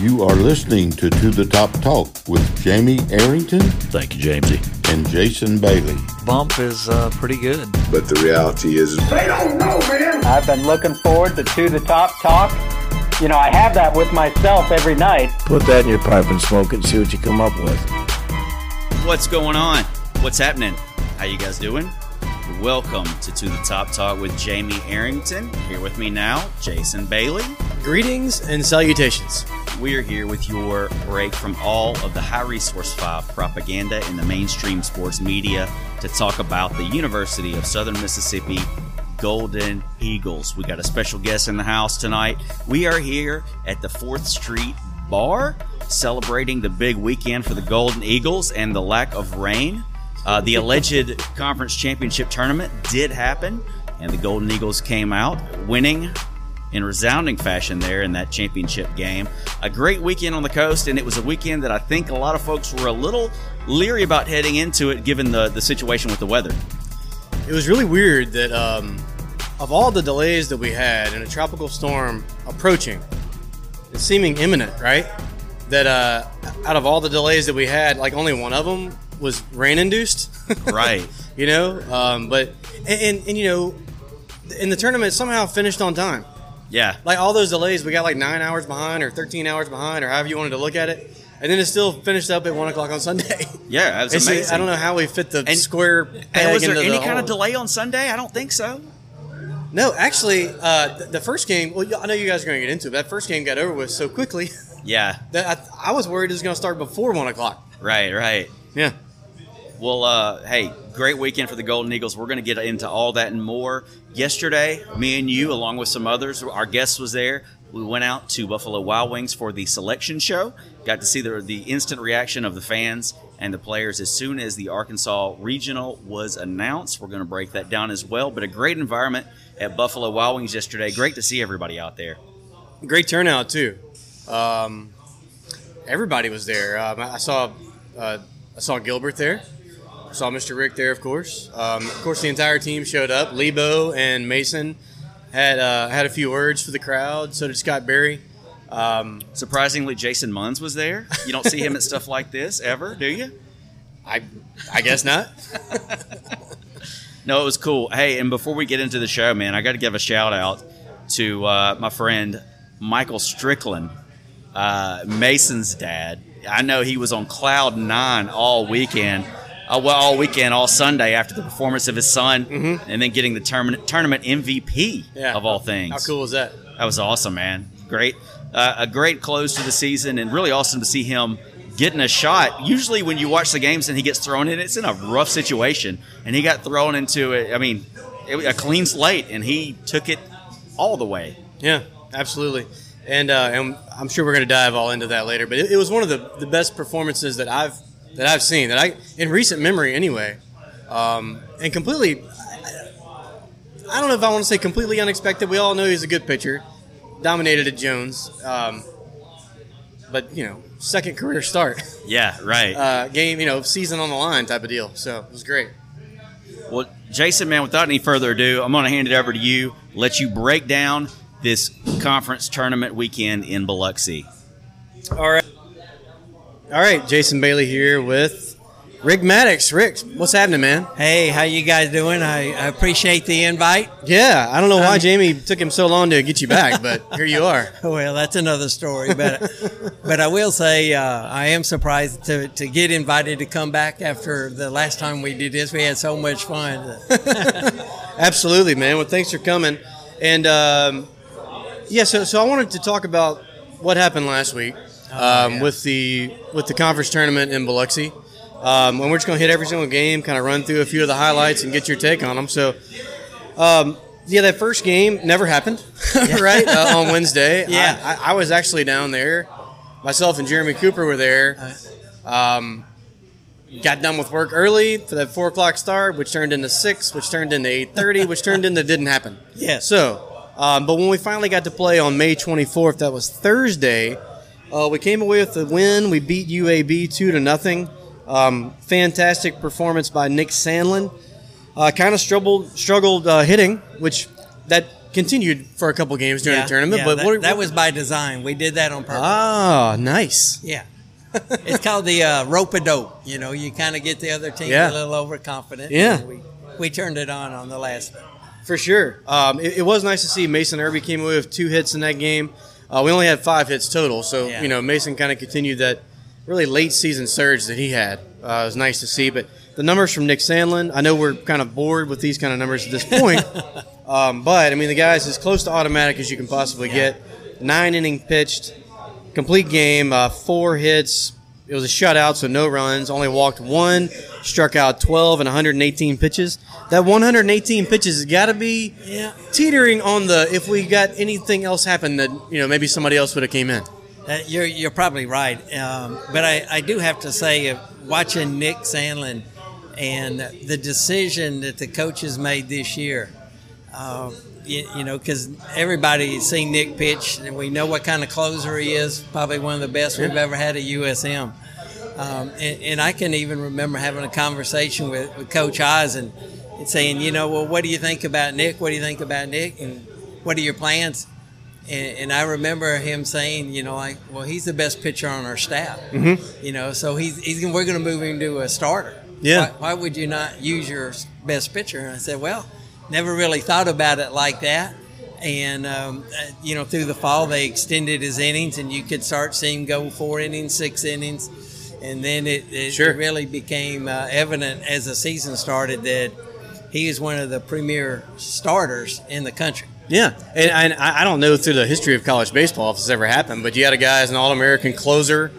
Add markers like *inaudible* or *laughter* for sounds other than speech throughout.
You are listening to To the Top Talk with Jamie Arrington Thank you, Jamesy. and Jason Bailey. Bump is uh, pretty good. But the reality is, they don't know, man. I've been looking forward to To the Top Talk. You know, I have that with myself every night. Put that in your pipe and smoke it and see what you come up with. What's going on? What's happening? How you guys doing? Welcome to To the Top Talk with Jamie Arrington. Here with me now, Jason Bailey. Greetings and salutations. We are here with your break from all of the high resource five propaganda in the mainstream sports media to talk about the University of Southern Mississippi Golden Eagles. We got a special guest in the house tonight. We are here at the 4th Street Bar celebrating the big weekend for the Golden Eagles and the lack of rain. Uh, the alleged conference championship tournament did happen, and the Golden Eagles came out winning in resounding fashion there in that championship game. A great weekend on the coast, and it was a weekend that I think a lot of folks were a little leery about heading into it given the, the situation with the weather. It was really weird that um, of all the delays that we had in a tropical storm approaching, and seeming imminent, right? That uh, out of all the delays that we had, like only one of them was rain induced. *laughs* Right. you know, um, but and, and and you know, in the tournament somehow finished on time. Yeah. Like all those delays, we got like nine hours behind or thirteen hours behind or however you wanted to look at it, and then it still finished up at one o'clock on Sunday. *laughs* Yeah, that amazing. I don't know how we fit the And- square. And was there any the kind of delay on Sunday? I don't think so. No, actually, uh, th- the first game. Well, I know you guys are going to get into it. But that first game got over with so quickly Yeah. *laughs* that I, I was worried it was going to start before one o'clock. Right, right. Yeah. Well, uh, hey, great weekend for the Golden Eagles. We're going to get into all that and more. Yesterday, me and you, along with some others, our guest was there. We went out to Buffalo Wild Wings for the selection show. Got to see the, the instant reaction of the fans and the players as soon as the Arkansas Regional was announced. We're going to break that down as well. But a great environment at Buffalo Wild Wings yesterday. Great to see everybody out there. Great turnout too. Um, everybody was there. Um, I saw uh, I saw Gilbert there. Saw Mr. Rick there, of course. Um, of course, the entire team showed up. Lebo and Mason had uh, had a few words for the crowd. So did Scott Berry. Um, Surprisingly, Jason Munns was there. You don't see him at stuff like this ever, do you? I I guess not. No, it was cool. Hey, and before we get into the show, man, I got to give a shout out to uh, my friend Michael Strickland, uh, Mason's dad. I know he was on cloud nine all weekend. Uh, well, all weekend, all Sunday after the performance of his son, and then getting the tournament tournament MVP Yeah. of all things. How cool is that? That was awesome, man. Great, uh, a great close to the season, and really awesome to see him getting a shot. Usually, when you watch the games and he gets thrown in, it's in a rough situation, and he got thrown into it. I mean, it, was a clean slate, and he took it all the way. Yeah, absolutely. And, uh, and I'm sure we're going to dive all into that later. But it, it was one of the, the best performances that I've that I've seen that I in recent memory anyway. Um, and completely, I don't know if I want to say completely unexpected. We all know he's a good pitcher, dominated at Jones. Um, but you know, second career start, *laughs* Yeah, right. uh, game, you know, season on the line type of deal. So it was great. Well, Jason, man, without any further ado, I'm going to hand it over to you. Let you break down this conference tournament weekend in Biloxi. All right. All right, Jason Bailey here with Rick Maddox. Rick, what's happening, man? Hey, how you guys doing? I, I appreciate the invite. Yeah, I don't know why Um, Jamie took him so long to get you back, *laughs* but here you are. *laughs* Well, that's another story, but *laughs* but I will say uh, I am surprised to, to get invited to come back after the last time we did this. We had so much fun. Absolutely, man. Well, thanks for coming. And um, yeah, so so I wanted to talk about what happened last week um, yeah. with the with the conference tournament in Biloxi. Um, and we're just going to hit every single game, kind of run through a few of the highlights, and get your take on them. So, um, yeah, that first game never happened, *laughs* right? Uh, on Wednesday, *laughs* Yeah. I, I, I was actually down there. Myself and Jeremy Cooper were there. Um, got done with work early for that four o'clock start, which turned into six, which turned into eight thirty, which turned into *laughs* didn't happen. Yeah. So, um, but when we finally got to play on May twenty fourth, that was Thursday. Uh, we came away with the win. We beat UAB two to nothing. Um, fantastic performance by Nick Sandlin. Uh, kind of struggled struggled uh, hitting, which that continued for a couple games during the tournament. yeah, but that, what, that was by design. We did that on purpose. ah nice. Yeah. it's called the uh, rope a dope. You know, you kind of get the other team Yeah. a little overconfident. Yeah. And We, we turned it on on the last. For sure. Um, it, it was nice to see Mason Irby came away with two hits in that game. Uh, we only had five hits total, so Yeah. you know Mason kind of continued that really late season surge that he had. Uh, it was nice to see. But the numbers from Nick Sandlin, I know we're kind of bored with these kind of numbers at this point, *laughs* um, but I mean the guy's as close to automatic as you can possibly get. Nine inning pitched, complete game, uh, four hits. It was a shutout, so no runs. Only walked one, struck out 12 and 118 pitches. That 118 pitches has got to be Yeah. teetering on the if we got anything else happen that you know maybe somebody else would have came in. Uh, you're, you're probably right. Um, but I, I do have to say, uh, watching Nick Sandlin and the decision that the coaches made this year, uh, you, you know, because everybody's seen Nick pitch, and we know what kind of closer he is. Probably one of the best we've ever had at USM. Um, and, and I can even remember having a conversation with, with Coach Eisen and saying, you know, well, what do you think about Nick? What do you think about Nick? And what are your plans? And, and I remember him saying, you know, like, well, he's the best pitcher on our staff. Mm-hmm. You know, so he's, he's we're going to move him to a starter. Yeah. Why, why would you not use your best pitcher? And I said, well, never really thought about it like that. And um, uh, you know, through the fall, they extended his innings, and you could start seeing him go four innings, six innings, and then it, it Sure. really became uh, evident as the season started that he is one of the premier starters in the country. Yeah, and, and I don't know through the history of college baseball if this ever happened, but you had a guy as an All-American closer,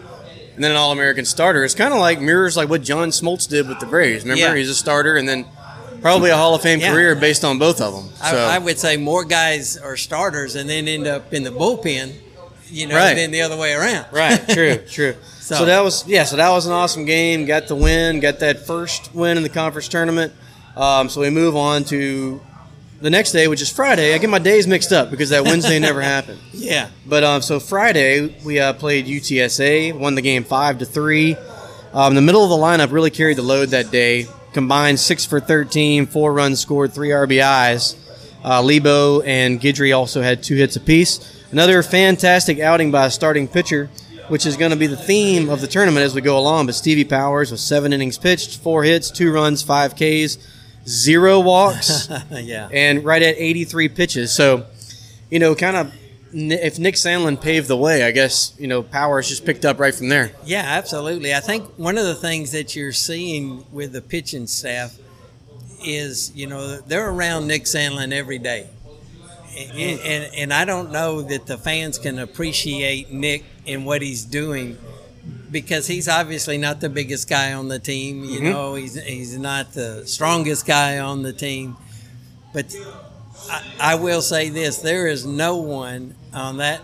and then an All-American starter. It's kind of like mirrors like what John Smoltz did with the Braves. Remember, Yeah. he's a starter, and then probably a Hall of Fame Yeah. career based on both of them. I, I would say more guys are starters and then end up in the bullpen, you know, Right. than the other way around. right, true, *laughs* true. So, So- that was yeah. So that was an awesome game. Got the win. Got that first win in the conference tournament. Um, so we move on to the next day, which is Friday. I get my days mixed up because that Wednesday never *laughs* happened. yeah. But um, so Friday we uh, played UTSA, won the game five to three. Um, the middle of the lineup really carried the load that day. Combined six for 13, four runs scored, three RBIs. Uh, Lebo and Guidry also had two hits apiece. Another fantastic outing by a starting pitcher, which is going to be the theme of the tournament as we go along. But Stevie Powers with seven innings pitched, four hits, two runs, five Ks, zero walks *laughs* yeah. and right at 83 pitches. So, you know, kind of if Nick Sandlin paved the way, I guess you know Powers just picked up right from there. Yeah, absolutely. I think one of the things that you're seeing with the pitching staff is, you know, they're around Nick Sandlin every day. And, and, and I don't know that the fans can appreciate Nick and what he's doing because he's obviously not the biggest guy on the team. You mm-hmm. know, he's, he's not the strongest guy on the team. But I, I will say this there is no one on that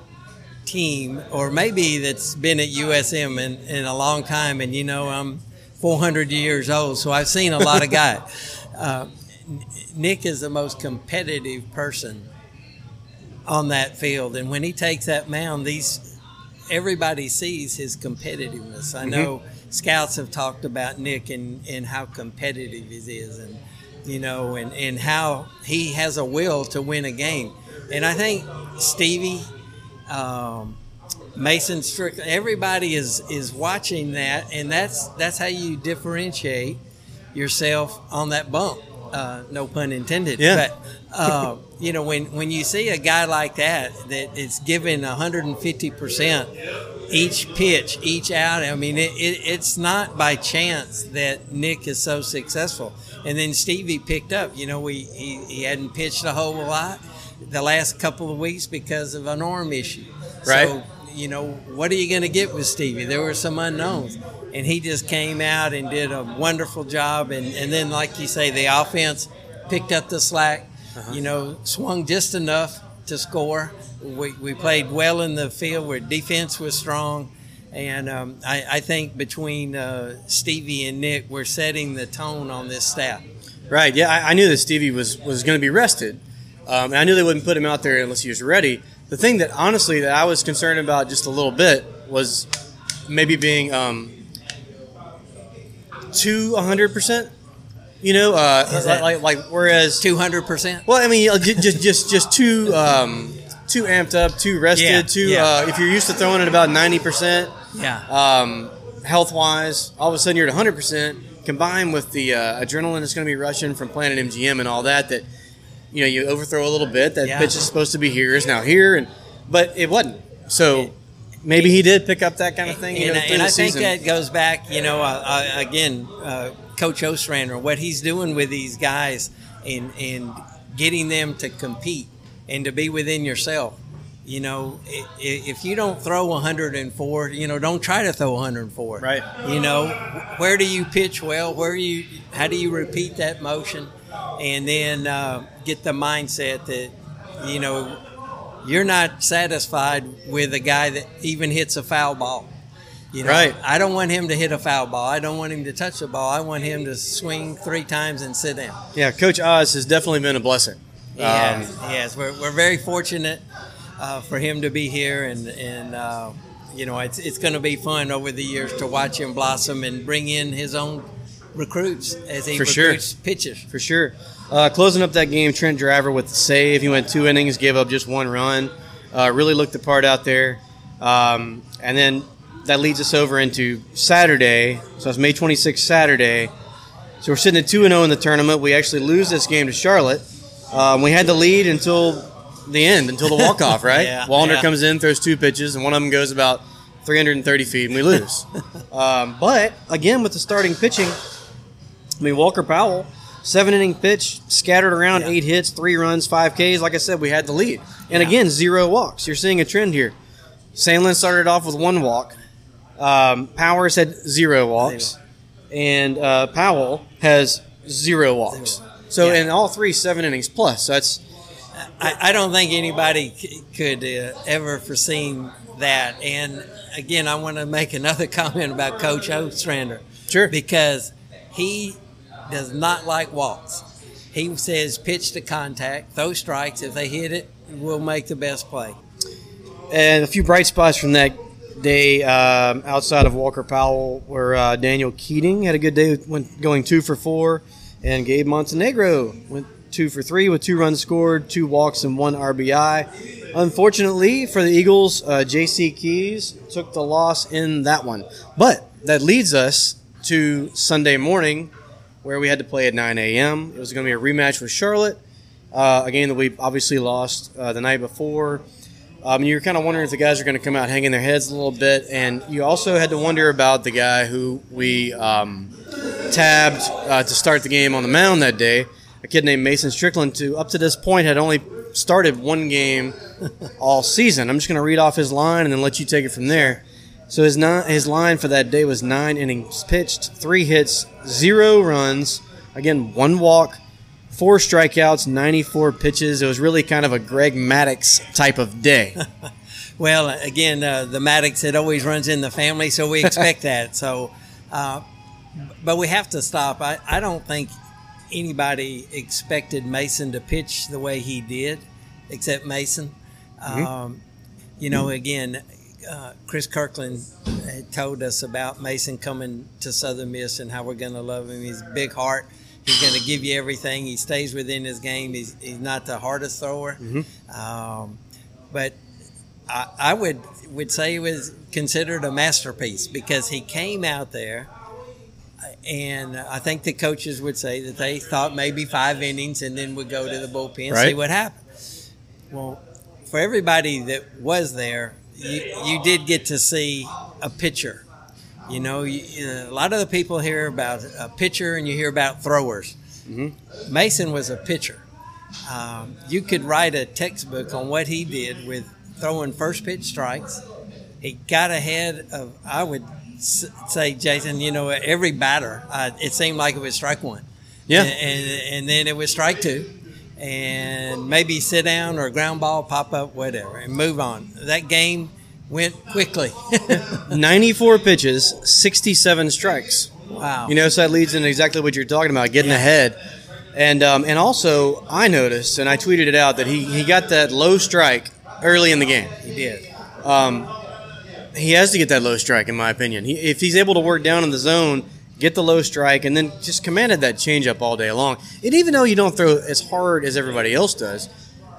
team, or maybe that's been at USM in, in a long time, and you know, I'm 400 years old, so I've seen a lot of guys. *laughs* Uh, Nick is the most competitive person on that field, and when he takes that mound, these everybody sees his competitiveness. I know scouts have talked about Nick and, and how competitive he is, and you know, and, and how he has a will to win a game. And I think Stevie, um, Mason Strickland, everybody is is watching that, and that's that's how you differentiate yourself on that bump. Uh, no pun intended. Yeah. But uh, you know, when when you see a guy like that that is giving 150 percent each pitch, each out. I mean, it, it, it's not by chance that Nick is so successful. And then Stevie picked up. You know, we he, he hadn't pitched a whole lot the last couple of weeks because of an arm issue. Right. So, you know, what are you going to get with Stevie? There were some unknowns. And he just came out and did a wonderful job. And, and then, like you say, the offense picked up the slack, uh-huh. you know, swung just enough to score. We, we played well in the field where defense was strong. And um, I, I think between uh, Stevie and Nick, we're setting the tone on this staff. Right. Yeah, I, I knew that Stevie was was going to be rested, um, and I knew they wouldn't put him out there unless he was ready. The thing that honestly that I was concerned about just a little bit was maybe being um, too hundred percent. You know, uh, Is that- like, like whereas Two hundred percent. Well, I mean, uh, just just just too um, too amped up, too rested, Yeah, too. yeah. Uh, if you're used to throwing at about ninety percent, Yeah. um, health wise, all of a sudden you're at hundred percent. Combined with the uh, adrenaline that's going to be rushing from Planet MGM and all that, that you know you overthrow a little bit. That Yeah. pitch is supposed to be here is now here, and but it wasn't. So maybe he did pick up that kind of thing. You and know, and I think that goes back, you know, uh, uh, again, uh, Coach Ostrander, what he's doing with these guys and and getting them to compete and to be within yourself. You know, if you don't throw 104, you know, don't try to throw 104. Right. You know, where do you pitch well? Where you? How do you repeat that motion? And then uh, get the mindset that, you know, you're not satisfied with a guy that even hits a foul ball. You know, Right. I don't want him to hit a foul ball. I don't want him to touch the ball. I want him to swing three times and sit down. yeah, Coach Oz has definitely been a blessing. Yes, Um, yes. We're, we're very fortunate uh, for him to be here, and and uh, you know it's it's going to be fun over the years to watch him blossom and bring in his own recruits as he For sure. recruits pitchers. for sure. Uh, closing up that game, Trent Driver with the save. He went two innings, gave up just one run. Uh, really looked the part out there. Um, and then that leads us over into Saturday. So it's May 26th, Saturday. So we're sitting at 2 0 in the tournament. We actually lose this game to Charlotte. Um, we had the lead until the end, until the walk off, *laughs* right? Yeah, Wallner yeah. comes in, throws two pitches, and one of them goes about 330 feet, and we lose. *laughs* um, but again, with the starting pitching, I mean, Walker Powell, seven inning pitch, scattered around, Yeah. eight hits, three runs, five Ks. Like I said, we had the lead. And again, zero walks. You're seeing a trend here. Sandlin started off with one walk. Um, Powers had zero walks. And uh, Powell has zero walks. So, Yeah. in all three, seven innings plus. So that's I, I don't think anybody c- could uh, ever foreseen that. And again, I want to make another *laughs* comment about Coach Ostrander. Sure. Because he does not like walks. He says pitch to contact, throw strikes. If they hit it, we'll make the best play. And a few bright spots from that day um, outside of Walker Powell were uh, Daniel Keating had a good day, went going two for four, and Gabe Montenegro went two for three with two runs scored, two walks, and one RBI. Unfortunately for the Eagles, uh, J.C. Keys took the loss in that one. But that leads us to Sunday morning, where we had to play at 9 a.m. It was going to be a rematch with Charlotte, uh, a game that we obviously lost uh, the night before. Um, you're kind of wondering if the guys are going to come out hanging their heads a little bit, and you also had to wonder about the guy who we um, tabbed uh, to start the game on the mound that day, a kid named Mason Strickland. who up to this point, had only started one game *laughs* all season. I'm just going to read off his line and then let you take it from there. So his nine, his line for that day was nine innings pitched, three hits, zero runs, again one walk, four strikeouts, 94 pitches. It was really kind of a Greg Maddux type of day. *laughs* Well, again, uh, the Maddox it always runs in the family, so we expect that. So, uh, but we have to stop. I, I don't think anybody expected Mason to pitch the way he did, except Mason. Um, you know, again, uh, Chris Kirkland had told us about Mason coming to Southern Miss and how we're going to love him. He's big heart. He's going to give you everything. He stays within his game. He's, he's not the hardest thrower. Um, but I, I would would say it was considered a masterpiece because he came out there, and I think the coaches would say that they thought maybe five innings and then would go to the bullpen see Right. what happened. Well, for everybody that was there, you, you did get to see a pitcher. You know, you, know, a lot of the people hear about a pitcher and you hear about throwers. Mason was a pitcher. Um, you could write a textbook on what he did with throwing first pitch strikes. He got ahead of, I would say, Jason, you know, every batter, uh, it seemed like it was strike one. Yeah. And, and, and then it was strike two. And maybe sit down or ground ball, pop up, whatever, and move on. That game went quickly. *laughs* 94 pitches, 67 strikes. wow. You know, so that leads into exactly what you're talking about, getting ahead. And um, and also, I noticed, and I tweeted it out, that he, he got that low strike early in the game. he did. Um, he has to get that low strike, in my opinion. He, if he's able to work down in the zone, get the low strike, and then just commanded that changeup all day long. And even though you don't throw as hard as everybody else does,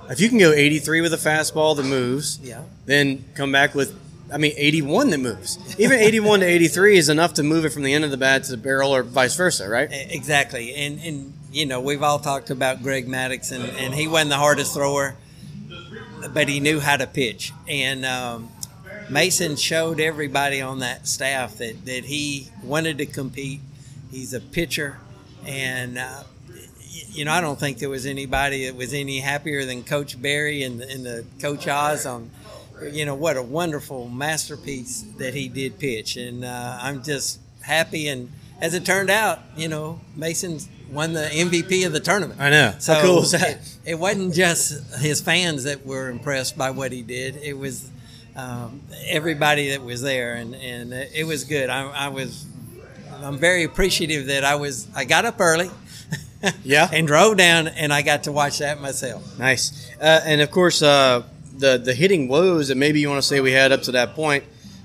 if you can go 83 with a fastball that moves, Yeah. then come back with, I mean, 81 that moves. Even 81 to 83 is enough to move it from the end of the bat to the barrel or vice versa, right? Exactly, and and you know we've all talked about Greg Maddux, and, and he wasn't the hardest thrower, but he knew how to pitch. And um, Mason showed everybody on that staff that that he wanted to compete. He's a pitcher, and uh, you know I don't think there was anybody that was any happier than Coach Berry and the, and the Coach Oz on. You know what a wonderful masterpiece that he did pitch, and uh, I'm just happy. And as it turned out, you know Mason won the MVP of the tournament. I know. How cool was *laughs* that? It, it wasn't just his fans that were impressed by what he did. It was um, everybody that was there, and, and it was good. I, I was I'm very appreciative that I was I got up early. *laughs* Yeah. and drove down, and I got to watch that myself. Nice. Uh, and of course, uh, the the hitting woes that maybe you want to say we had up to that point,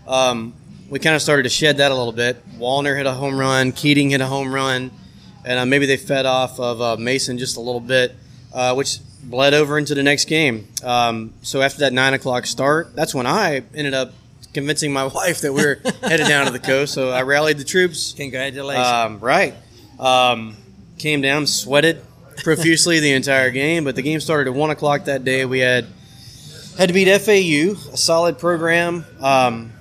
um, we kind of started to shed that a little bit. Wallner hit a home run, Keating hit a home run, and uh, maybe they fed off of uh, Mason just a little bit, uh, which bled over into the next game. Um, so after that nine o'clock start, that's when I ended up convincing my *laughs* wife that we were headed down to the coast. So I rallied the troops. Congratulations. Um, right. Um, came down, sweated profusely the entire game, but the game started at one o'clock that day. We had had to beat FAU, a solid program. Um,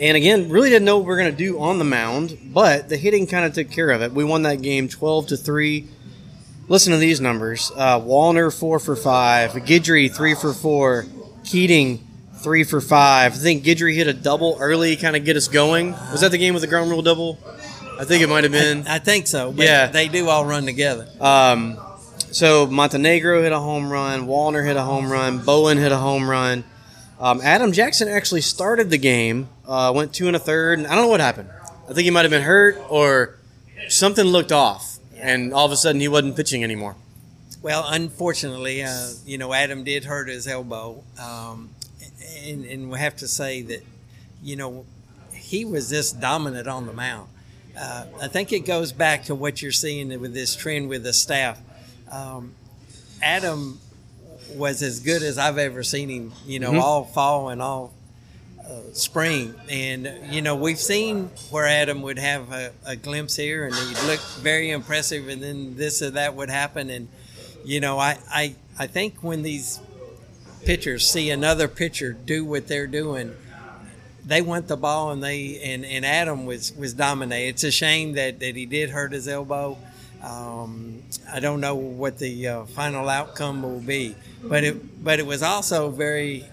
and again, really didn't know what we were going to do on the mound, but the hitting kind of took care of it. We won that game twelve to three. Listen to these numbers: uh, Wallner four for five, Guidry three for four, Keating three for five. I think Guidry hit a double early, kind of get us going. Was that the game with the ground rule double? I think it might have been. I think so. But Yeah. they do all run together. Um, so Montenegro hit a home run, Wallner hit a home run, Bowen hit a home run. Um, Adam Jackson actually started the game, uh, went two and a third, and I don't know what happened. I think he might have been hurt or something looked off, and all of a sudden he wasn't pitching anymore. Well, unfortunately, uh, you know, Adam did hurt his elbow, um, and, and we have to say that, you know, he was this dominant on the mound. Uh, I think it goes back to what you're seeing with this trend with the staff. Um, Adam was as good as I've ever seen him. You know, all fall and all spring, and you know we've seen where Adam would have a, a glimpse here, and he'd look very impressive, and then this or that would happen, and you know I I, I think when these pitchers see another pitcher do what they're doing they want the ball and they and, and Adam was was dominating. It's a shame that, that he did hurt his elbow. Um, I don't know what the uh, final outcome will be, but it but it was also very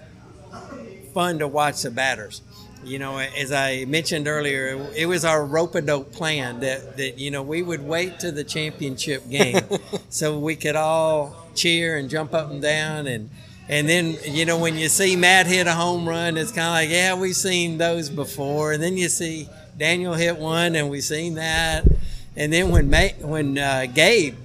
fun to watch the batters. You know, as I mentioned earlier, it was our rope a dope plan that, that you know we would wait to the championship game *laughs* so we could all cheer and jump up and down and and then you know when you see Matt hit a home run, it's kind of like yeah we've seen those before. And then you see Daniel hit one and we've seen that. And then when Ma- when uh, Gabe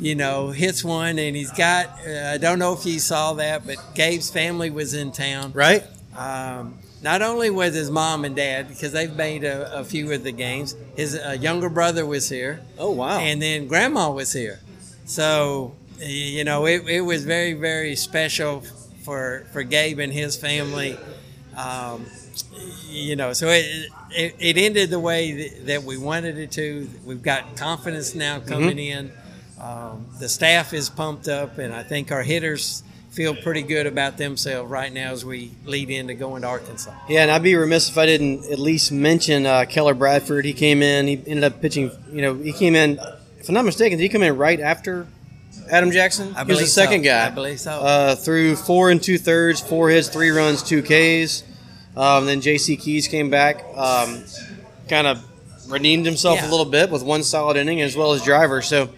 you know, hits one, and he's got. Uh, I don't know if you saw that, but Gabe's family was in town. Right? Um, not only was his mom and dad, because they've made a, a few of the games. His uh, younger brother was here. Oh, wow. And then grandma was here. So, you know, it, it was very, very special for for Gabe and his family. Um, you know, so it, it, it ended the way that, that we wanted it to. We've got confidence now coming in. Um, the staff is pumped up, and I think our hitters feel pretty good about themselves right now as we lead into going to Arkansas. Yeah, and I'd be remiss if I didn't at least mention uh, Keller Bradford. He came in. He ended up pitching. You know, he came in. If I'm not mistaken, did he come in right after Adam Jackson? I he was the second so. guy. I believe so. Uh, through four and two thirds, four hits, three runs, two Ks. Um, then J.C. Keys came back, um, kind of redeemed himself Yeah. a little bit with one solid inning as well as driver. So.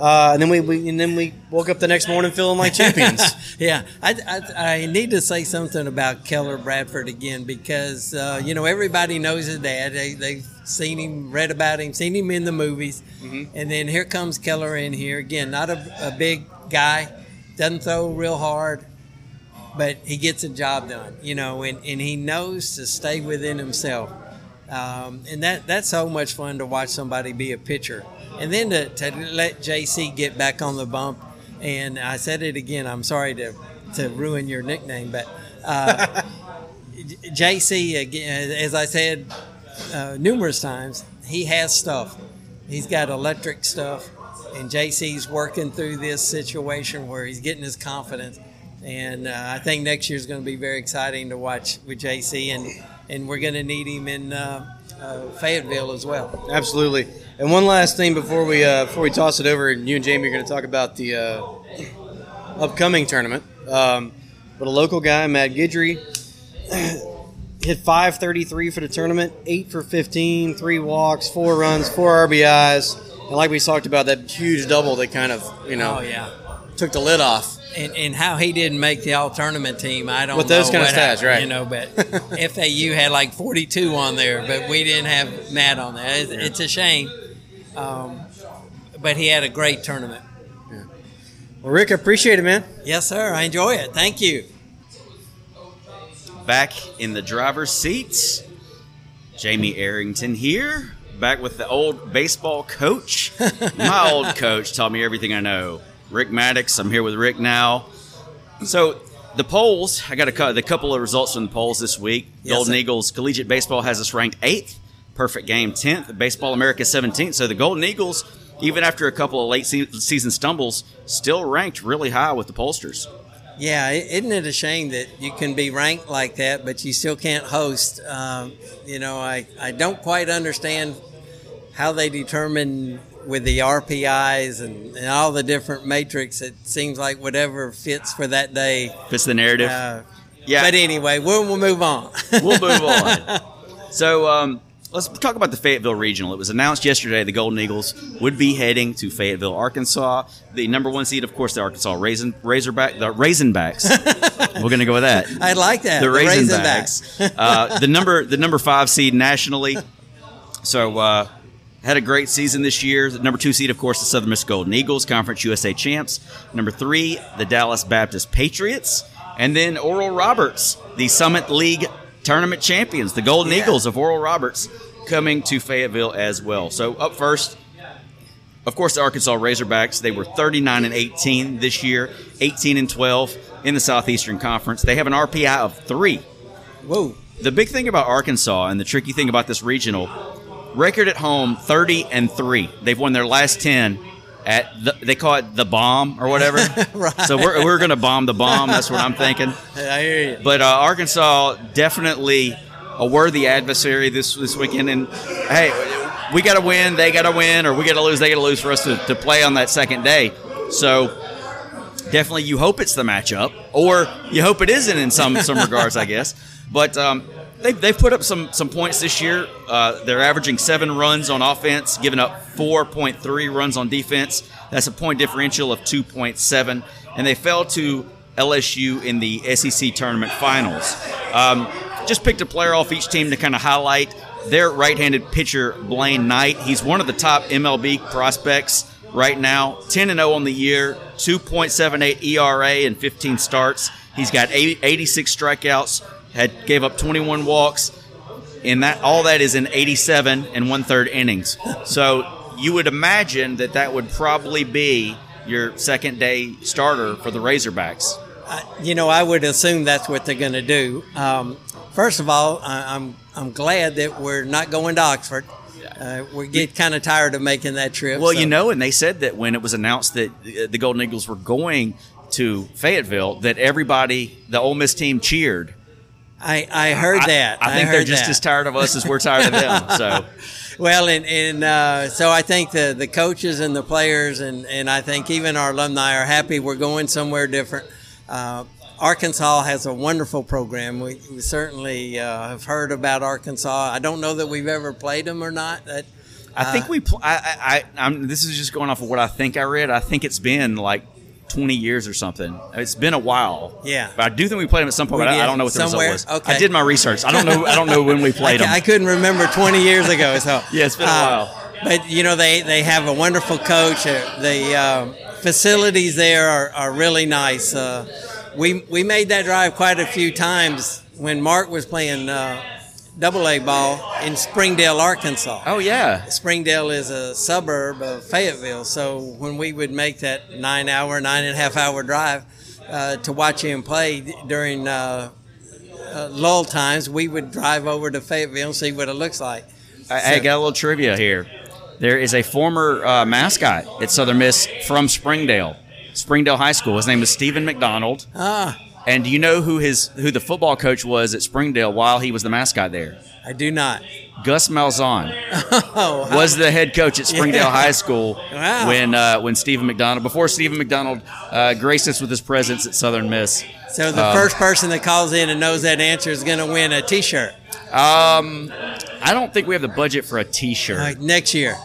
Uh, and then we, we and then we woke up the next morning feeling like champions. *laughs* yeah, I, I, I need to say something about Keller Bradford again because uh, you know everybody knows his dad. They, they've seen him, read about him, seen him in the movies, and then here comes Keller in here again. Not a, a big guy, doesn't throw real hard, but he gets a job done. You know, and, and he knows to stay within himself. Um, and that that's so much fun to watch somebody be a pitcher, and then to, to let JC get back on the bump. And I said it again. I'm sorry to to ruin your nickname, but uh, *laughs* JC, again, as I said uh, numerous times, he has stuff. He's got electric stuff, and JC's working through this situation where he's getting his confidence. And uh, I think next year is going to be very exciting to watch with JC, and and we're going to need him in uh, Fayetteville as well. Absolutely. And one last thing before we uh, before we toss it over, and you and Jamie are going to talk about the uh, upcoming tournament. Um, but a local guy, Matt Guidry, *clears throat* hit 533 for the tournament, 8 for 15, 3 walks, 4 runs, 4 RBIs. And like we talked about, that huge double that kind of, you know, Oh yeah. took the lid off. And, and how he didn't make the all tournament team, I don't With know. those kind of stats, right. You know, but FAU had like 42 on there, but we didn't have Matt on there. It's, it's a shame. Um, but he had a great tournament. Well, Rick, I appreciate it, man. Yes, sir. I enjoy it. Thank you. Back in the driver's seats, Jamie Arrington here, back with the old baseball coach. *laughs* My old coach taught me everything I know. Rick Maddox, I'm here with Rick now. So, the polls, I got a, the couple of results from the polls this week. Yes, Golden sir. Eagles Collegiate Baseball has us ranked 8th, Perfect Game 10th, Baseball America 17th. So, the Golden Eagles, even after a couple of late season stumbles, still ranked really high with the pollsters. Yeah, isn't it a shame that you can be ranked like that, but you still can't host? Um, you know, I, I don't quite understand how they determine with the RPIs and, and all the different matrix. It seems like whatever fits for that day. Fits the narrative. Uh, yeah. But anyway, we'll, we'll move on. we'll move on. *laughs* So um, let's talk about the Fayetteville Regional. It was announced yesterday the Golden Eagles would be heading to Fayetteville, Arkansas. The number one seed, of course, the Arkansas Raisin Razorback, the Razorbacks. *laughs* We're going to go with that. I like that. The Razorbacks. Razorbacks, uh, the number the number five seed nationally. So uh, had a great season this year. The number two seed, of course, the Southern Miss Golden Eagles, Conference USA champs. Number three, the Dallas Baptist Patriots, and then Oral Roberts, the Summit League tournament champions, the Golden Yeah. Eagles of Oral Roberts, coming to Fayetteville as well. So up first, of course, the Arkansas Razorbacks. They were 39 and 18 this year, 18 and 12 in the Southeastern Conference. They have an RPI of three. Whoa. The big thing about Arkansas and the tricky thing about this regional record at home 30 and 3. They've won their last 10 at the, they call it the Baum or whatever. *laughs* Right. So we're, we're going to bomb the Baum. That's what I'm thinking. *laughs* I hear you. But uh, Arkansas definitely a worthy adversary this this weekend. And hey, we got to win, they got to win, or we got to lose, they got to lose for us to, to play on that second day. So definitely, you hope it's the matchup, or you hope it isn't in some some regards, I guess. But um, they they've put up some some points this year. Uh, they're averaging seven runs on offense, giving up four point three runs on defense. That's a point differential of two point seven, and they fell to LSU in the SEC tournament finals. Um, just picked a player off each team to kind of highlight their right-handed pitcher Blaine Knight. He's one of the top MLB prospects right now. 10 and 0 on the year, 2.78 ERA in 15 starts. He's got 80, 86 strikeouts. Had gave up 21 walks. And that all that is in 87 and one third innings. So you would imagine that that would probably be your second day starter for the Razorbacks. you know, I would assume that's what they're going to do. Um, first of all, I, I'm I'm glad that we're not going to Oxford. Uh, we get kind of tired of making that trip. Well, so- you know, and they said that when it was announced that the Golden Eagles were going to Fayetteville, that everybody, the Ole Miss team, cheered. I, I heard I- that. I, think they're just that. as tired of us as we're tired of them. *laughs* So, Well, and, and uh, so I think the, the coaches and the players, and, and I think even our alumni are happy we're going somewhere different. Uh, Arkansas has a wonderful program. We, we certainly uh, have heard about Arkansas. I don't know that we've ever played them or not. That, I think we. Pl- I, I, I, I'm, this is just going off of what I think I read. I think it's been like 20 years or something. It's been a while. Yeah. but I do think we played them at some point. But I, I don't know what the Somewhere? result was. Okay. I did my research. I don't know. I don't know when we *laughs* played ca- them. I couldn't remember 20 years ago. So *laughs* Yeah, it's been a uh, while. But you know they, they have a wonderful coach. Uh, the um, facilities there are, are really nice. Uh, we we made that drive quite a few times when Mark was playing uh, double A ball in Springdale, Arkansas. Oh yeah. Springdale is a suburb of Fayetteville, so when we would make that nine hour, nine and a half hour drive uh, to watch him play during uh, uh, lull times, we would drive over to Fayetteville and see what it looks like. I, I got a little trivia here. There is a former uh, mascot at Southern Miss from Springdale, Springdale High School. His name is Stephen McDonald. Ah, And do you know who his who the football coach was at Springdale while he was the mascot there? I do not. Gus Malzahn *laughs* Oh, was the head coach at Springdale Yeah. High School *laughs* Wow. when uh, when Stephen McDonald before Stephen McDonald uh, graced us with his presence at Southern Miss. so the um, first person that calls in and knows that answer is going to win a T-shirt Um, I don't think we have the budget for a T-shirt. uh, next year.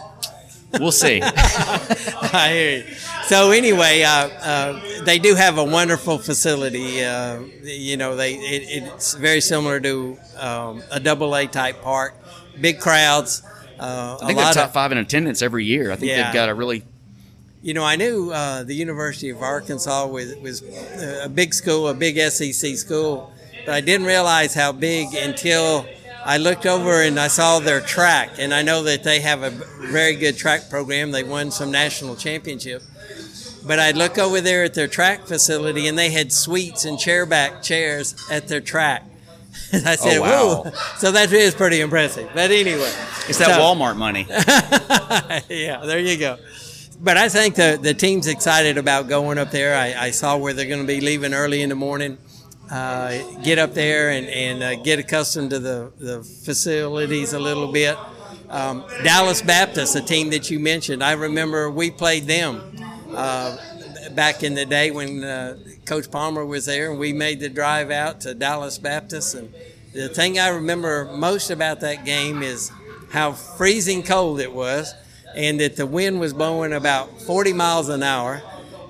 We'll see. *laughs* I hear you. So anyway, uh, uh, they do have a wonderful facility. Uh, you know, they it, it's very similar to um, a double A type park. Big crowds. Uh, I think a they're lot top of, five in attendance every year. I think Yeah. they've got a really You know, I knew uh, the University of Arkansas was was a big school, a big SEC school, but I didn't realize how big until I looked over and I saw their track, and I know that they have a very good track program. They won some national championship. But I'd look over there at their track facility, and they had suites and chairback chairs at their track. *laughs* And I oh, said, Oh, wow. "Whoa!" So that is pretty impressive. But anyway, it's that so- Walmart money. *laughs* yeah, there you go. But I think the the team's excited about going up there. I, I saw where they're going to be leaving early in the morning. Uh, get up there and, and uh, get accustomed to the, the facilities a little bit. Um, Dallas Baptist, a team that you mentioned, I remember we played them uh, back in the day when uh, Coach Palmer was there, and we made the drive out to Dallas Baptist. And the thing I remember most about that game is how freezing cold it was, and that the wind was blowing about 40 miles an hour.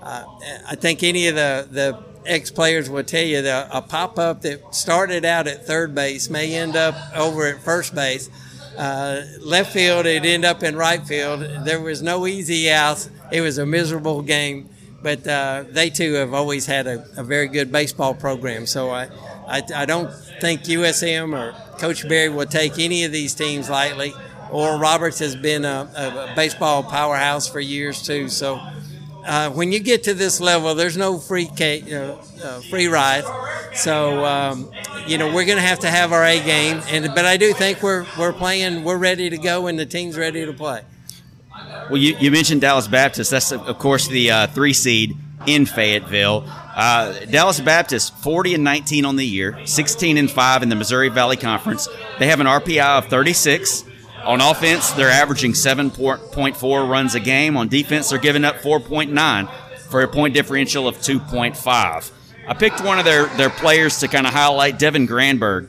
Uh, I think any of the, the ex players will tell you that a pop up that started out at third base may end up over at first base. Uh, left field, it end up in right field. There was no easy outs. It was a miserable game, but uh, they too have always had a, a very good baseball program. So I, I, I don't think USM or Coach Berry will take any of these teams lightly. Or Roberts has been a, a baseball powerhouse for years too. So uh, when you get to this level, there's no free ca- uh, uh, free ride. So um, you know we're going to have to have our A game, and but I do think we're we're playing, we're ready to go, and the team's ready to play. Well, you, you mentioned Dallas Baptist. That's of course the uh, three seed in Fayetteville. Uh, Dallas Baptist, 40 and 19 on the year, 16 and 5 in the Missouri Valley Conference. They have an RPI of 36. On offense, they're averaging 7.4 runs a game. On defense, they're giving up 4.9 for a point differential of 2.5. I picked one of their, their players to kind of highlight Devin Granberg,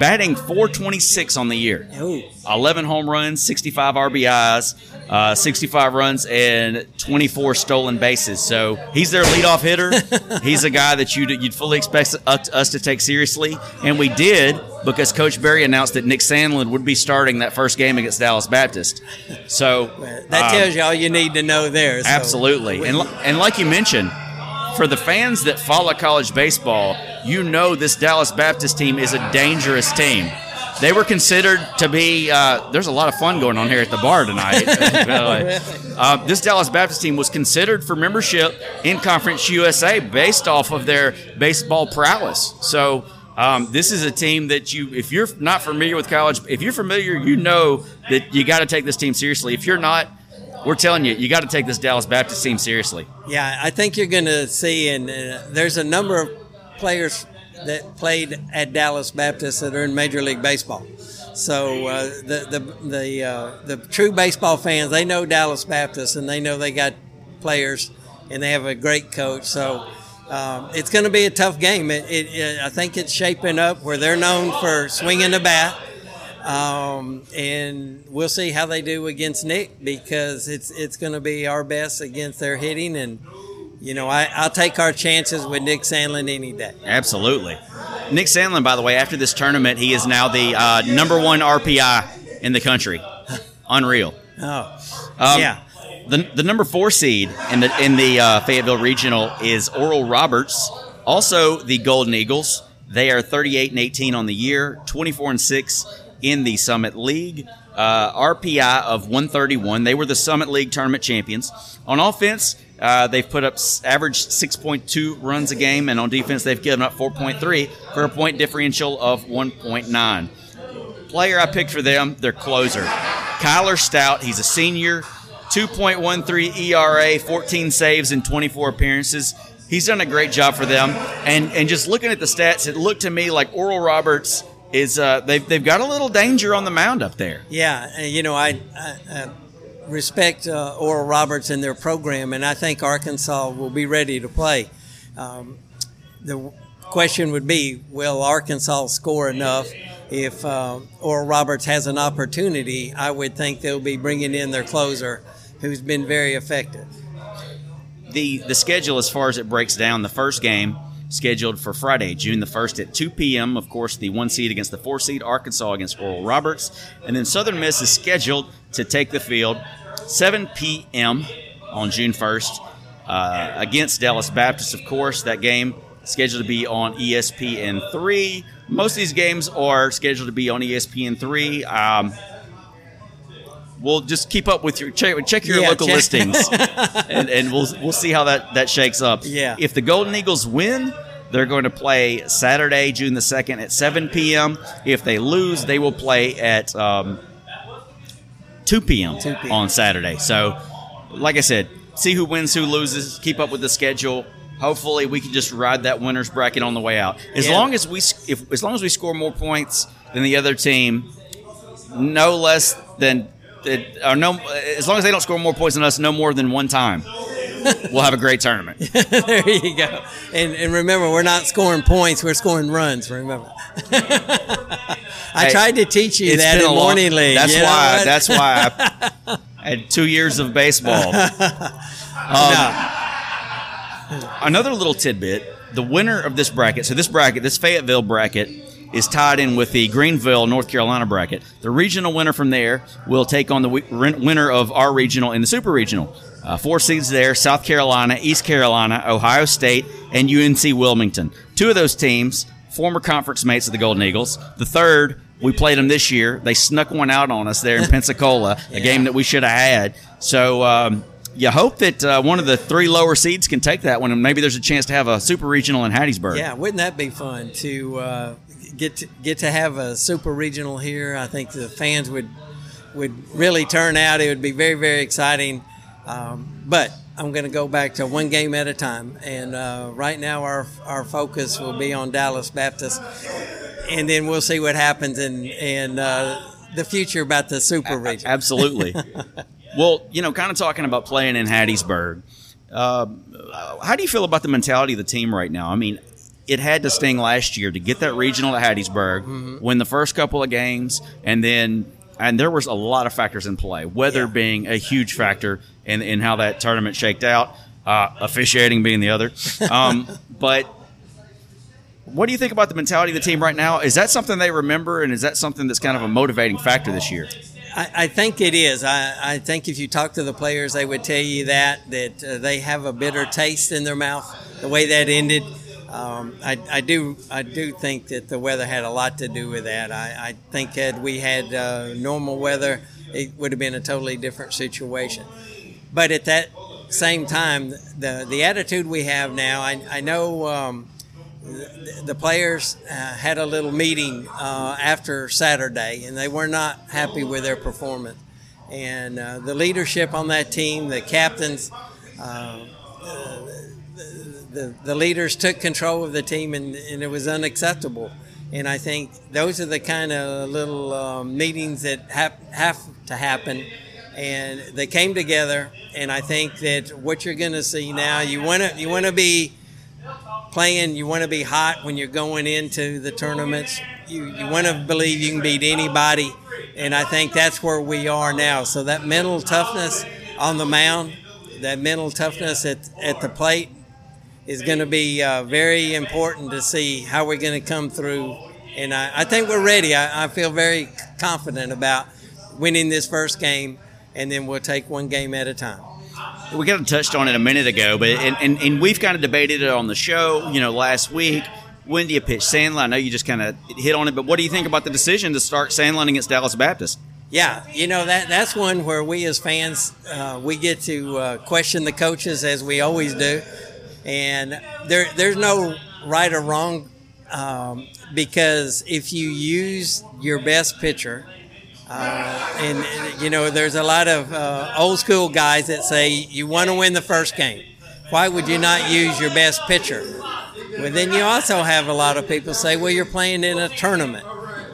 batting 426 on the year. Ooh. 11 home runs, 65 RBIs, uh, 65 runs, and 24 stolen bases. So he's their leadoff hitter. *laughs* he's a guy that you'd, you'd fully expect us to take seriously. And we did because Coach Berry announced that Nick Sandlin would be starting that first game against Dallas Baptist. So That um, tells you all you need to know there. So Absolutely. And, and like you mentioned, for the fans that follow college baseball, you know this Dallas Baptist team is a dangerous team. They were considered to be. Uh, there's a lot of fun going on here at the bar tonight. *laughs* uh, this Dallas Baptist team was considered for membership in Conference USA based off of their baseball prowess. So um, this is a team that you, if you're not familiar with college, if you're familiar, you know that you got to take this team seriously. If you're not, we're telling you, you got to take this Dallas Baptist team seriously. Yeah, I think you're going to see, and uh, there's a number of players that played at Dallas Baptist that are in Major League Baseball. So uh, the the the uh, the true baseball fans they know Dallas Baptist and they know they got players and they have a great coach. So um, it's going to be a tough game. It, it, it, I think it's shaping up where they're known for swinging the bat. Um, and we'll see how they do against Nick because it's it's going to be our best against their hitting, and you know I, I'll take our chances with Nick Sandlin any day. Absolutely. Nick Sandlin, by the way, after this tournament, he is now the uh, number one RPI in the country. *laughs* Unreal. Oh, Um, yeah. The, the number four seed in the in the uh, Fayetteville Regional is Oral Roberts, also the Golden Eagles. They are 38 and 18 on the year, 24 and 6 in the Summit League. Uh, RPI of 131. They were the Summit League tournament champions. On offense, uh, they've put up average 6.2 runs a game, and on defense, they've given up 4.3 for a point differential of 1.9. Player I picked for them, their closer, Kyler Stout. He's a senior, 2.13 ERA, 14 saves in 24 appearances. He's done a great job for them. And and just looking at the stats, it looked to me like Oral Roberts is uh, they've they've got a little danger on the mound up there. Yeah, you know, I, I, I respect uh, Oral Roberts and their program, and I think Arkansas will be ready to play. Um, the question would be will Arkansas score enough? If uh, Oral Roberts has an opportunity, I would think they'll be bringing in their closer, who's been very effective. the the schedule as far as it breaks down the first game scheduled for friday june the 1st at 2 p.m of course the one seed against the four seed arkansas against oral roberts. And then southern miss is scheduled to take the field 7 p.m on june 1st uh, against dallas baptist of course. That game scheduled to be on E espn 3 most of these games are scheduled to be on E espn 3 um, we'll just keep up with your check, check your Yeah, local check- listings *laughs* and, and we'll we'll see how that that shakes up. Yeah. If the Golden Eagles win, they're going to play Saturday, June the second at 7 p.m. If they lose, they will play at um, 2 p.m. 2 p.m. on Saturday. So, like I said, see who wins, who loses. Keep up with the schedule. Hopefully, we can just ride that winners bracket on the way out. As Yeah. long as we if as long as we score more points than the other team, no less than it, or no as long as they don't score more points than us no more than one time we'll have a great tournament *laughs* there you go. And, and remember, we're not scoring points; we're scoring runs. Remember. *laughs* I Hey, tried to teach you that in long- morning league. that's why that's why I, *laughs* had two years of baseball Um, another little tidbit the winner of this bracket so this bracket this fayetteville bracket is tied in with the greenville north carolina bracket. The regional winner from there will take on the wi- winner of our regional and the super regional. Uh, four seeds there south carolina east carolina ohio state and unc wilmington. Two of those teams former conference mates of the golden eagles. The third we played them this year. They snuck one out on us there in *laughs* pensacola a game that we should have had. So um, you hope that uh, one of the three lower seeds can take that one, and maybe there's a chance to have a super regional in Hattiesburg. Yeah, wouldn't that be fun to uh, get to, get to have a super regional here? I think the fans would would really turn out. It would be very very exciting. Um, but I'm going to go back to one game at a time, and uh, right now our our focus will be on Dallas Baptist, and then we'll see what happens in in uh, the future about the super region. Absolutely. *laughs* well, you know, kind of talking about playing in Hattiesburg. Uh, how do you feel about the mentality of the team right now? I mean, it had to sting last year to get that regional at Hattiesburg, Mm-hmm. win the first couple of games, and then and there was a lot of factors in play. Weather Yeah. being a huge factor in in how that tournament shaked out, uh, officiating being the other. Um, *laughs* but what do you think about the mentality of the team right now? Is that something they remember, and is that something that's kind of a motivating factor this year? I, I think it is. I, I think if you talk to the players, they would tell you that that uh, they have a bitter taste in their mouth. The way that ended, um, I, I do I do think that the weather had a lot to do with that. I, I think had we had uh, normal weather, it would have been a totally different situation. But at that same time, the the attitude we have now, I, I know. Um, the, the players uh, had a little meeting uh, after Saturday, and they were not happy with their performance. And uh, the leadership on that team, the captains, uh, the, the leaders took control of the team, and, and it was unacceptable. And I think those are the kind of little um, meetings that have, have to happen. And they came together, and I think that what you're going to see now, you want to you want to be playing, you want to be hot when you're going into the tournaments. You, you want to believe you can beat anybody, and I think that's where we are now. So that mental toughness on the mound, that mental toughness at, at the plate is going to be uh, very important to see how we're going to come through. And I, I think we're ready. I, I feel very confident about winning this first game, and then we'll take one game at a time. we kind of touched on it a minute ago, but and, and, and we've kind of debated it on the show, you know, last week. when do you pitch Sandlin? I know you just kind of hit on it, but what do you think about the decision to start Sandlin against Dallas Baptist? Yeah, you know that that's one where we as fans uh, we get to uh, question the coaches as we always do, and there there's no right or wrong um, because if you use your best pitcher, uh, and you know there's a lot of uh, old school guys that say you want to win the first game, why would you not use your best pitcher? Well, then you also have a lot of people say, well, you're playing in a tournament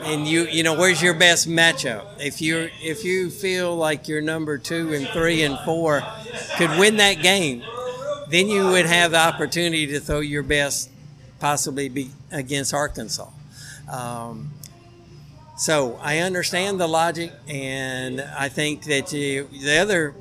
and you you know where's your best matchup if you if you feel like your number two and three and four could win that game then you would have the opportunity to throw your best possibly be against arkansas um, so i understand the logic and i think that you, the other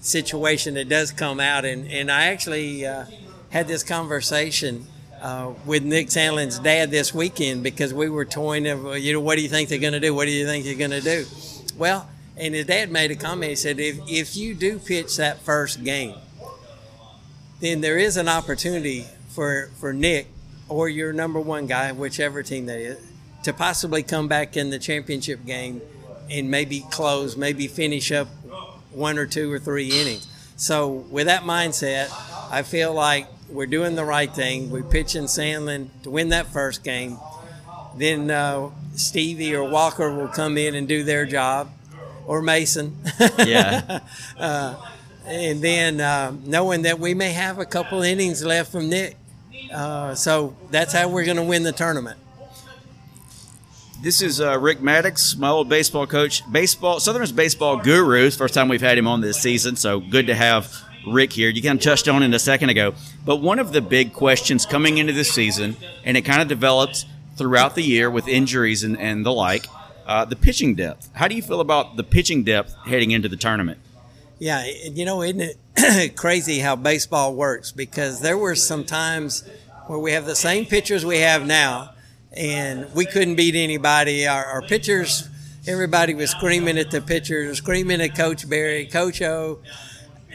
situation that does come out and, and i actually uh, had this conversation uh, with Nick Sandlin's dad this weekend because we were toying of, you know, what do you think they're going to do? What do you think you're going to do? Well, and his dad made a comment. He said, if, if you do pitch that first game, then there is an opportunity for, for Nick or your number one guy, whichever team that is, to possibly come back in the championship game and maybe close, maybe finish up one or two or three innings. So with that mindset, I feel like we're doing the right thing. We're pitching Sandlin to win that first game. Then uh, Stevie or Walker will come in and do their job, or Mason. Yeah. *laughs* uh, and then uh, knowing that we may have a couple innings left from Nick. Uh, so that's how we're going to win the tournament. This is uh, Rick Maddox, my old baseball coach, baseball Southern's baseball guru. First time we've had him on this season, so good to have Rick here. You kind of touched on it a second ago, but one of the big questions coming into this season, and it kind of developed throughout the year with injuries and, and the like, uh, the pitching depth. How do you feel about the pitching depth heading into the tournament? Yeah, you know, isn't it *clears throat* crazy how baseball works? Because there were some times where we have the same pitchers we have now, and we couldn't beat anybody. Our, our pitchers, everybody was screaming at the pitchers, screaming at Coach Berry, Coach O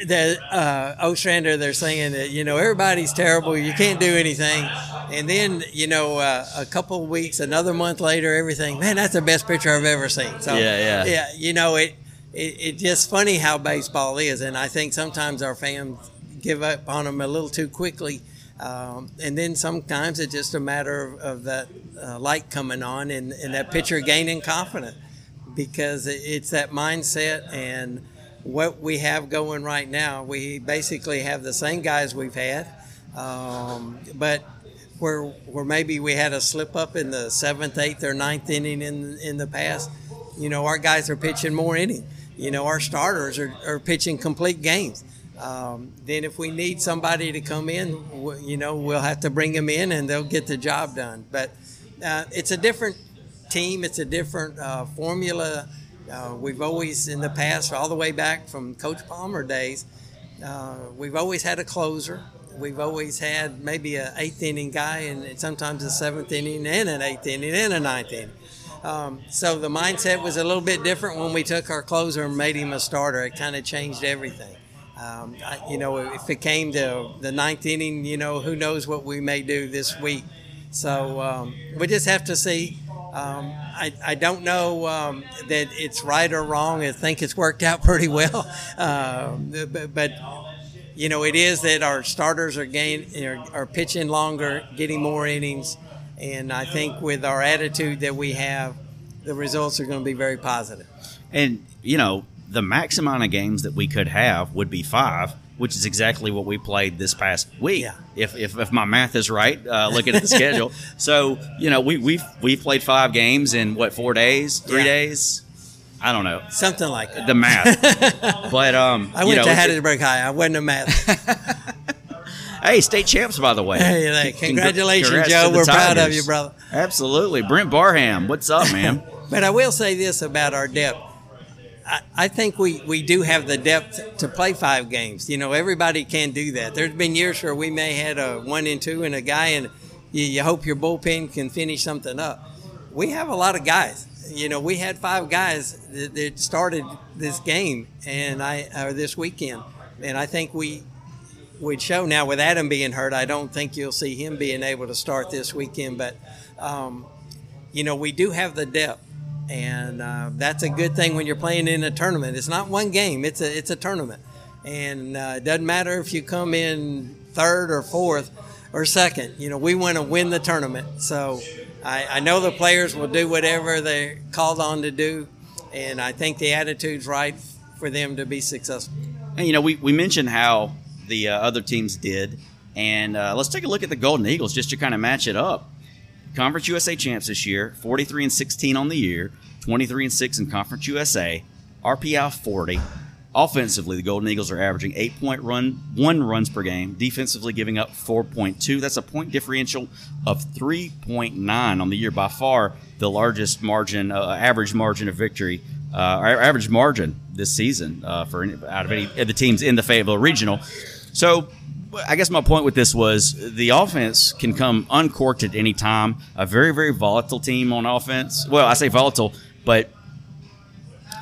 the uh, Ostrander, they're saying that you know everybody's terrible, you can't do anything, and then you know uh, a couple of weeks, another month later, everything, man, that's the best picture I've ever seen. So yeah, yeah, yeah, you know it. It, it just funny how baseball is, and I think sometimes our fans give up on them a little too quickly. Um, and then sometimes it's just a matter of, of that uh, light coming on and, and that pitcher gaining confidence because it's that mindset and what we have going right now, we basically have the same guys we've had, um, but where where maybe we had a slip up in the seventh, eighth, or ninth inning in in the past, you know, our guys are pitching more innings. You know, our starters are, are pitching complete games. Um, then if we need somebody to come in, you know, we'll have to bring them in and they'll get the job done. But uh, it's a different team. It's a different uh, formula uh, we've always, in the past, all the way back from Coach Palmer days, uh, we've always had a closer. We've always had maybe an eighth inning guy, and sometimes a seventh inning, and an eighth inning, and a ninth inning. Um, so the mindset was a little bit different when we took our closer and made him a starter. It kind of changed everything. Um, I, you know, if it came to the ninth inning, you know, who knows what we may do this week. So um, we just have to see um, I, I don't know um, that it's right or wrong. I think it's worked out *laughs* pretty well. Um, but, but, you know, it is that our starters are gain are, are pitching longer, getting more innings, and I think with our attitude that we have, the results are going to be very positive. And you know, the max amount of games that we could have would be five which is exactly what we played this past week. Yeah. If, if, if my math is right, uh, looking at the schedule. *laughs* So, you know, we, we've, we've played five games in what, four days, three Yeah. days? I don't know. Something like that. The math. *laughs* but, um, I you went know, to Hattiesburg High. I wasn't a math. *laughs* Hey, state champs, by the way. Hey, Congr- congratulations, Joe. We're proud of you, brother. Absolutely. Brent Barham, what's up, man? *laughs* But I will say this about our depth. I, I think we, we do have the depth to play five games. You know, everybody can do that. There's been years where we may had a one and two and a guy, and you, you hope your bullpen can finish something up. We have a lot of guys. You know, we had five guys that, that started this game and I or this weekend, and I think we would show. Now, with Adam being hurt, I don't think you'll see him being able to start this weekend. But, um, you know, we do have the depth. And uh, that's a good thing when you're playing in a tournament. It's not one game; it's a it's a tournament, and uh, it doesn't matter if you come in third or fourth or second. You know, we want to win the tournament. So I, I know the players will do whatever they're called on to do, and I think the attitude's right for them to be successful. And you know, we, we mentioned how the uh, other teams did, and uh, let's take a look at the Golden Eagles just to kind of match it up. Conference USA champs this year, 43 and 16 on the year, 23 and 6 in Conference USA, RPI 40. Offensively, the Golden Eagles are averaging 8 point run, 1 runs per game, defensively giving up 4.2. That's a point differential of 3.9 on the year, by far the largest margin, uh, average margin of victory, uh, average margin this season uh, for any, out of any of the teams in the Fayetteville Regional. So I guess my point with this was the offense can come uncorked at any time. A very, very volatile team on offense. Well, I say volatile, but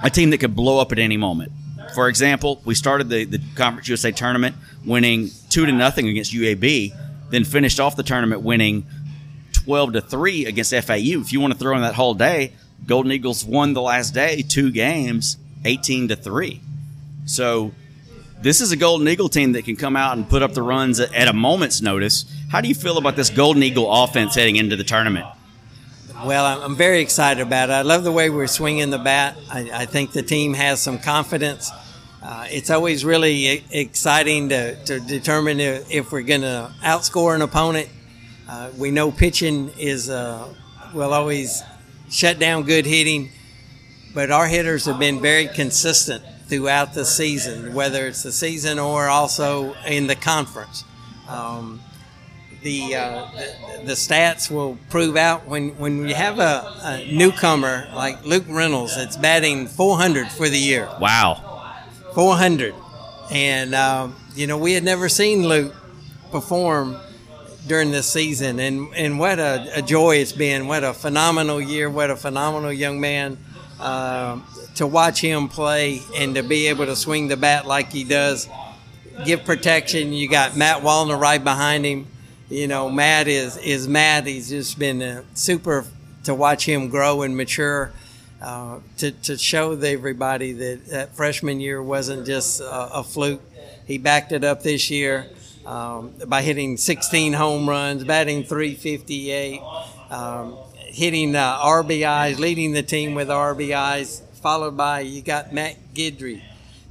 a team that could blow up at any moment. For example, we started the, the Conference USA tournament winning two to nothing against UAB, then finished off the tournament winning twelve to three against FAU. If you want to throw in that whole day, Golden Eagles won the last day, two games, eighteen to three. So this is a Golden Eagle team that can come out and put up the runs at a moment's notice. How do you feel about this Golden Eagle offense heading into the tournament? Well, I'm very excited about it. I love the way we're swinging the bat. I, I think the team has some confidence. Uh, it's always really exciting to, to determine if, we're going to outscore an opponent. Uh, we know pitching is uh, will always shut down good hitting, but our hitters have been very consistent throughout the season, whether it's the season or also in the conference. Um, the, uh, the, the stats will prove out when when you have a, a, newcomer like Luke Reynolds that's batting 400 for the year. Wow, 400, and um, you know we had never seen Luke perform during this season, and and what a, a, joy it's been! What a phenomenal year! What a phenomenal young man! Uh, to watch him play and to be able to swing the bat like he does, give protection. You got Matt Wallner right behind him. You know, Matt is is Matt. He's just been uh, super to watch him grow and mature. Uh, to, to show everybody that that freshman year wasn't just a, a fluke. He backed it up this year um, by hitting 16 home runs, batting 358, um, hitting uh, RBIs, leading the team with RBIs, followed by you got Matt Guidry.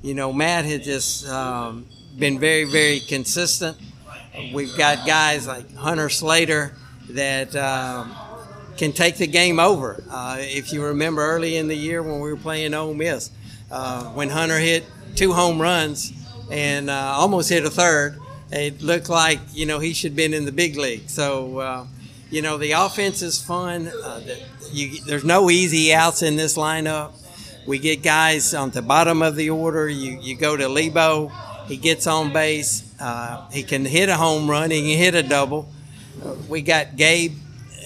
You know, Matt has just um, been very, very consistent. We've got guys like Hunter Slater that um, can take the game over. Uh, if you remember early in the year when we were playing Ole Miss, uh, when Hunter hit two home runs and uh, almost hit a third, it looked like you know he should have been in the big league. So uh, you know the offense is fun. Uh, you, there's no easy outs in this lineup. We get guys on the bottom of the order. You, you go to Lebo, he gets on base. Uh, he can hit a home run. He can hit a double. Uh, we got Gabe,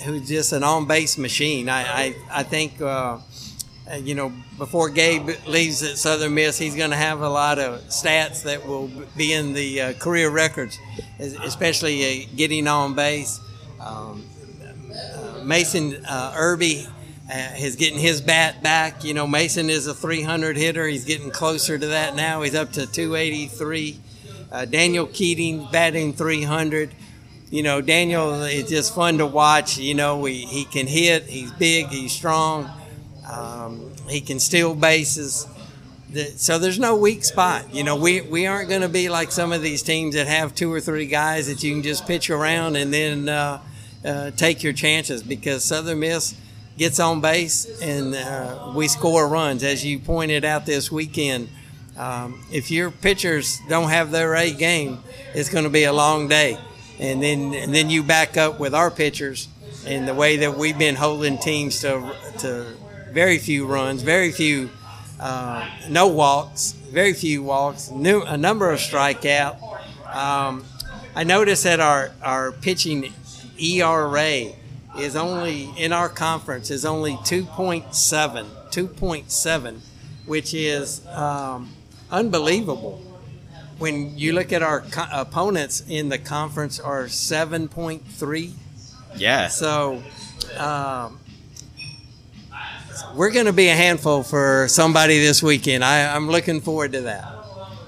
who's just an on base machine. I, I, I think, uh, uh you know, before Gabe leaves at Southern Miss, he's going to have a lot of stats that will be in the uh, career records, especially uh, getting on base. Um, Mason Irby uh, he's getting his bat back. You know, Mason is a 300 hitter. He's getting closer to that now. He's up to 283. Uh, Daniel Keating batting 300. You know, Daniel is just fun to watch. You know, he, he can hit. He's big. He's strong. Um, he can steal bases. So there's no weak spot. You know, we, we aren't going to be like some of these teams that have two or three guys that you can just pitch around and then uh, uh, take your chances because Southern Miss – gets on base and uh, we score runs. As you pointed out this weekend, um, if your pitchers don't have their A game, it's going to be a long day. And then and then you back up with our pitchers and the way that we've been holding teams to to very few runs, very few uh, no walks, very few walks, new, a number of strikeouts. Um, I noticed that our our pitching ERA is only in our conference is only 2.7 2.7 which is um, unbelievable when you look at our co- opponents in the conference are seven point three. Yeah. So. Um, we're going to be a handful for somebody this weekend. I, I'm looking forward to that.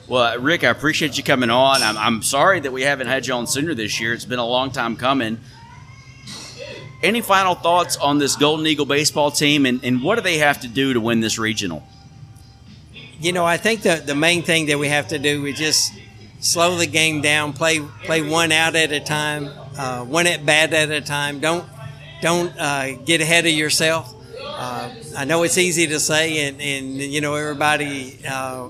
Well, Rick, I appreciate you coming on. I'm, I'm sorry that we haven't had you on sooner this year. It's been a long time coming. Any final thoughts on this Golden Eagle baseball team and, and what do they have to do to win this regional? You know, I think the, the main thing that we have to do is just slow the game down, play play one out at a time, uh, one at bat at a time. Don't don't uh, get ahead of yourself. Uh, I know it's easy to say, and, and you know everybody uh,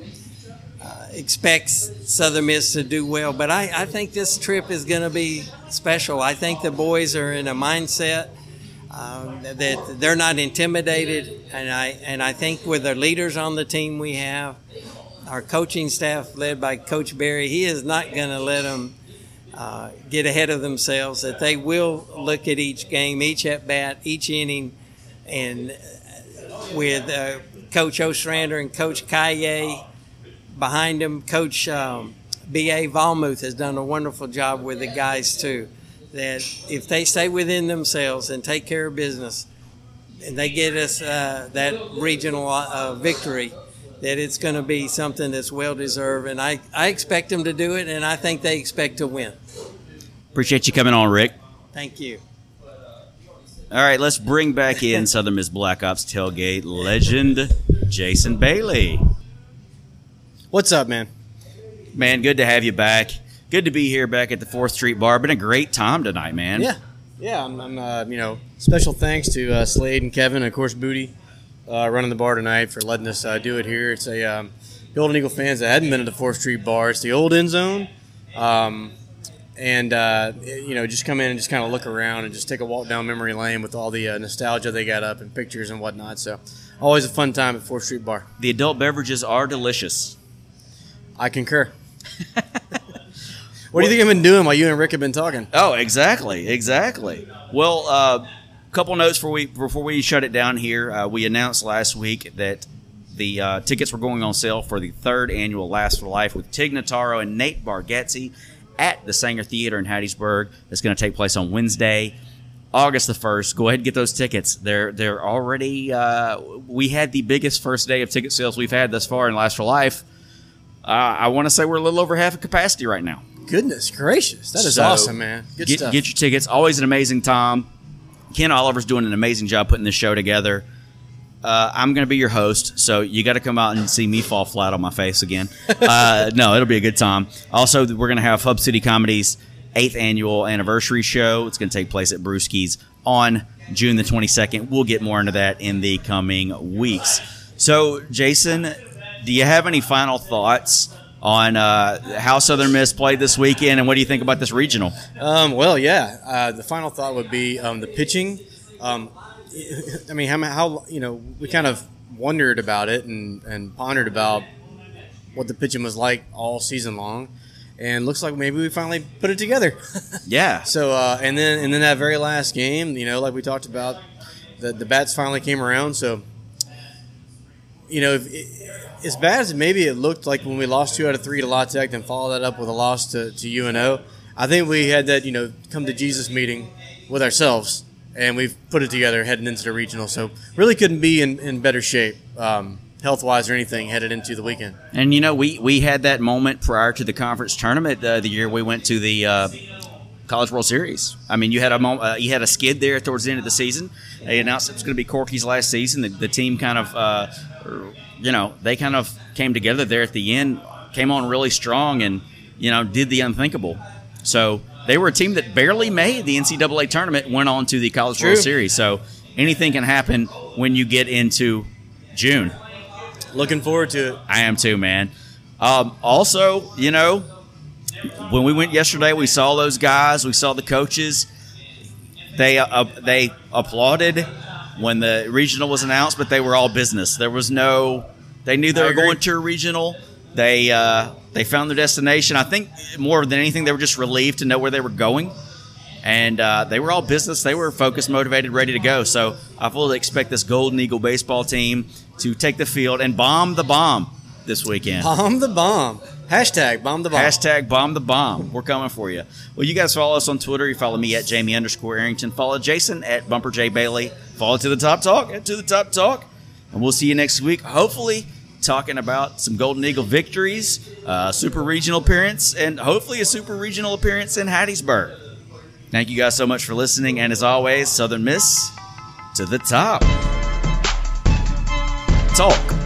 expects Southern Miss to do well, but I, I think this trip is going to be special. I think the boys are in a mindset um, that they're not intimidated, and I and I think with the leaders on the team we have, our coaching staff led by Coach Berry, he is not going to let them. Uh, get ahead of themselves, that they will look at each game, each at bat, each inning, and with uh, Coach Ostrander and Coach Kaye behind him, Coach um, B.A. Vollmuth has done a wonderful job with the guys too. That if they stay within themselves and take care of business, and they get us uh, that regional uh, victory, that it's going to be something that's well deserved. And I, I expect them to do it, and I think they expect to win. Appreciate you coming on, Rick. Thank you. All right, let's bring back in *laughs* Southern Miss Black Ops tailgate legend Jason Bailey. What's up, man? Man, good to have you back. Good to be here back at the Fourth Street Bar. Been a great time tonight, man. Yeah, yeah. I'm, I'm uh, you know, special thanks to uh, Slade and Kevin, and of course Booty, uh, running the bar tonight for letting us uh, do it here. It's a um, Golden Eagle fans that hadn't been to the Fourth Street Bar. It's the old end zone. Um, and uh, you know just come in and just kind of look around and just take a walk down memory lane with all the uh, nostalgia they got up and pictures and whatnot. So always a fun time at Fourth Street Bar. The adult beverages are delicious. I concur. *laughs* what do you think I've been doing while you and Rick have been talking? Oh, exactly, exactly. Well, a uh, couple notes before we before we shut it down here. Uh, we announced last week that the uh, tickets were going on sale for the third annual Last for Life with Tig Notaro and Nate Bargatze at the Saenger Theater in Hattiesburg. That's going to take place on Wednesday, August the first. Go ahead and get those tickets. They're they're already. Uh, we had the biggest first day of ticket sales we've had thus far in Last for Life. Uh, I want to say we're a little over half of capacity right now. Goodness gracious, that is So, awesome, man. Good get, stuff. get your tickets. Always an amazing time. Ken Oliver's doing an amazing job putting this show together. Uh, I'm going to be your host, so you got to come out and see me fall flat on my face again. *laughs* Uh, no, it'll be a good time. Also, we're going to have Hub City Comedy's eighth annual anniversary show. It's going to take place at Brewski's on June the 22nd. We'll get more into that in the coming weeks. So, Jason, do you have any final thoughts on uh, how Southern Miss played this weekend, and what do you think about this regional? Um, well, yeah. Uh, the final thought would be um, the pitching. Um, I mean, how, how you know we kind of wondered about it and, and pondered about what the pitching was like all season long, and looks like maybe we finally put it together. *laughs* Yeah. so uh, and then and then that very last game, you know, like we talked about, the the bats finally came around. So you know, if, as bad as maybe it looked like when we lost two out of three to La Tech, then follow that up with a loss to, to UNO, I think we had that, you know, come to Jesus meeting with ourselves, and we've put it together heading into the regional. So really couldn't be in, in better shape, um, health wise or anything, headed into the weekend. And you know, we we had that moment prior to the conference tournament uh, the year we went to the uh, College World Series. I mean, you had a moment, uh, you had a skid there towards the end of the season. They announced it was going to be Corky's last season. The, the team kind of, uh, you know, they kind of came together there at the end, came on really strong, and you know, did the unthinkable. So they were a team that barely made the NCAA tournament, went on to the College True. World Series. So anything can happen when you get into June. Looking forward to it. I am too, man. Um, also, you know, when we went yesterday, we saw those guys. We saw the coaches. They uh, they applauded when the regional was announced, but they were all business. There was no. They knew they were going to a regional. They uh, they found their destination. I think more than anything, they were just relieved to know where they were going, and uh, they were all business. They were focused, motivated, ready to go. So I fully expect this Golden Eagle baseball team to take the field and bomb the bomb this weekend. Bomb the bomb. Hashtag bomb the bomb. Hashtag bomb the bomb. We're coming for you. Well, you guys follow us on Twitter. You follow me at Jamie underscore Arrington. Follow Jason at Bumper J Bailey. Follow To the Top Talk at To the Top Talk. And we'll see you next week. Hopefully, talking about some Golden Eagle victories, uh, super regional appearance, and hopefully a super regional appearance in Hattiesburg. Thank you guys so much for listening. And as always, Southern Miss to the top. Talk.